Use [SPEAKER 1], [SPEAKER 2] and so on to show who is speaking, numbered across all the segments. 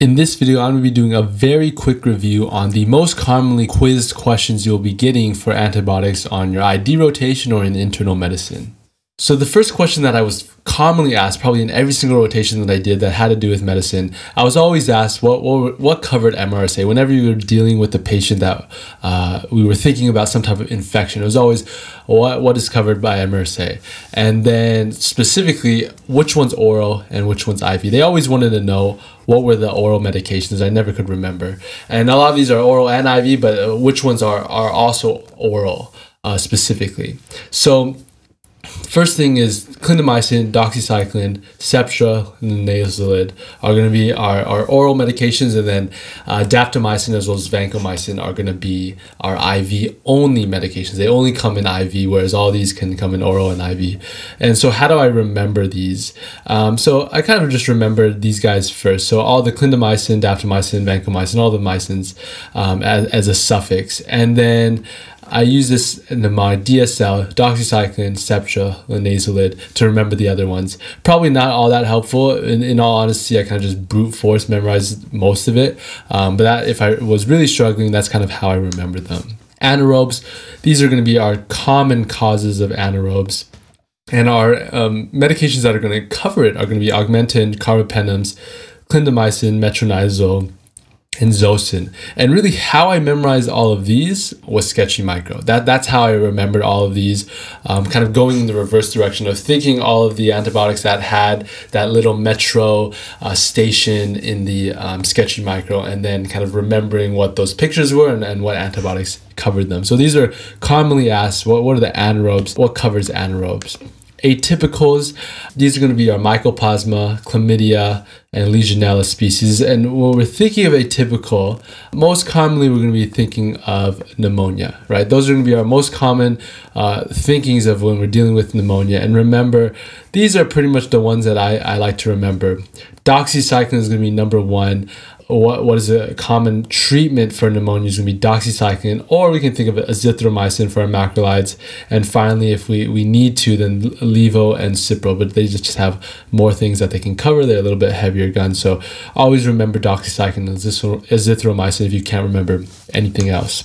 [SPEAKER 1] In this video, I'm going to be doing a very quick review on the most commonly quizzed questions you'll be getting for antibiotics on your ID rotation or in internal medicine. So the first question that I was commonly asked, probably in every single rotation that I did that had to do with medicine, I was always asked what what, what covered MRSA. Whenever you were dealing with a patient that uh, we were thinking about some type of infection, it was always what what is covered by MRSA, and then specifically which one's oral and which one's IV. They always wanted to know what were the oral medications. I never could remember, and a lot of these are oral and IV, but uh, which ones are are also oral uh, specifically. So First thing is clindamycin, doxycycline, Septra, and linezolid are going to be our, our oral medications, and then uh, daptomycin as well as vancomycin are going to be our IV only medications. They only come in IV, whereas all these can come in oral and IV. And so, how do I remember these? Um, so, I kind of just remember these guys first. So, all the clindamycin, daptomycin, vancomycin, all the mycins um, as, as a suffix. And then I use this in the my DSL, doxycycline, Septra, linezolid to remember the other ones. Probably not all that helpful. In, in all honesty, I kind of just brute force memorized most of it. Um, but that if I was really struggling, that's kind of how I remember them. Anaerobes, these are going to be our common causes of anaerobes. And our um, medications that are going to cover it are going to be augmentin, carbapenems, clindamycin, metronidazole, and Zosyn. And really how I memorized all of these was Sketchy Micro. That that's how I remembered all of these, um, kind of going in the reverse direction of thinking all of the antibiotics that had that little metro uh, station in the um, Sketchy Micro and then kind of remembering what those pictures were and, and what antibiotics covered them. So these are commonly asked, what, what are the anaerobes? What covers anaerobes? Atypicals, these are going to be our Mycoplasma, Chlamydia, and Legionella species. And when we're thinking of atypical, most commonly we're going to be thinking of pneumonia, right? Those are going to be our most common uh, thinkings of when we're dealing with pneumonia. And remember, these are pretty much the ones that I, I like to remember. Doxycycline is going to be number one what, what is a common treatment for pneumonia is going to be doxycycline, or we can think of azithromycin for our macrolides. And finally, if we, we need to, then levo and cipro, but they just have more things that they can cover. They're a little bit heavier guns. So always remember doxycycline and azithromycin if you can't remember anything else.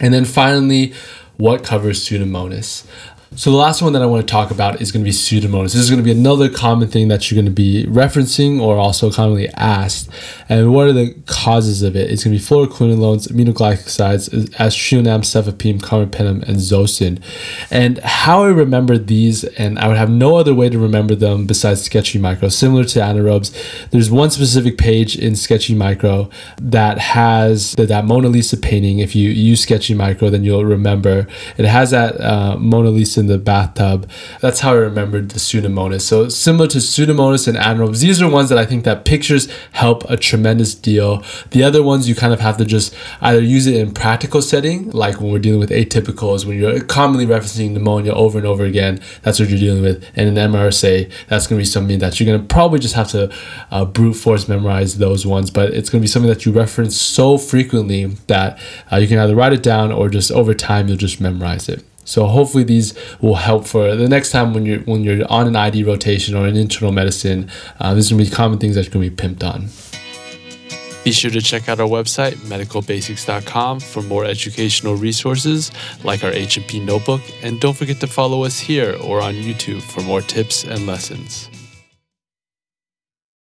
[SPEAKER 1] And then finally, what covers Pseudomonas? So the last one that I want to talk about is going to be Pseudomonas. This is going to be another common thing that you're going to be referencing or also commonly asked. And what are the causes of it? It's going to be fluoroquinolones, aminoglycosides, aztreonam, cefepime, carbapenem, and Zosyn. And how I remember these, and I would have no other way to remember them besides Sketchy Micro. Similar to anaerobes, there's one specific page in Sketchy Micro that has the, that Mona Lisa painting. If you use Sketchy Micro, then you'll remember. It has that uh, Mona Lisa in the bathtub. That's how I remembered the Pseudomonas. So similar to Pseudomonas and anaerobes, these are ones that I think that pictures help a tremendous deal. The other ones you kind of have to just either use it in practical setting, like when we're dealing with atypicals, when you're commonly referencing pneumonia over and over again, that's what you're dealing with. And in MRSA, that's going to be something that you're going to probably just have to uh, brute force memorize those ones, but it's going to be something that you reference so frequently that uh, you can either write it down or just over time you'll just memorize it. So hopefully these will help for the next time when you're when you're on an ID rotation or an internal medicine. Uh, these are gonna be common things that are gonna be pimped on. Be sure to check out our website, medicalbasics.com, for more educational resources like our H&P notebook. And don't forget to follow us here or on YouTube for more tips and lessons.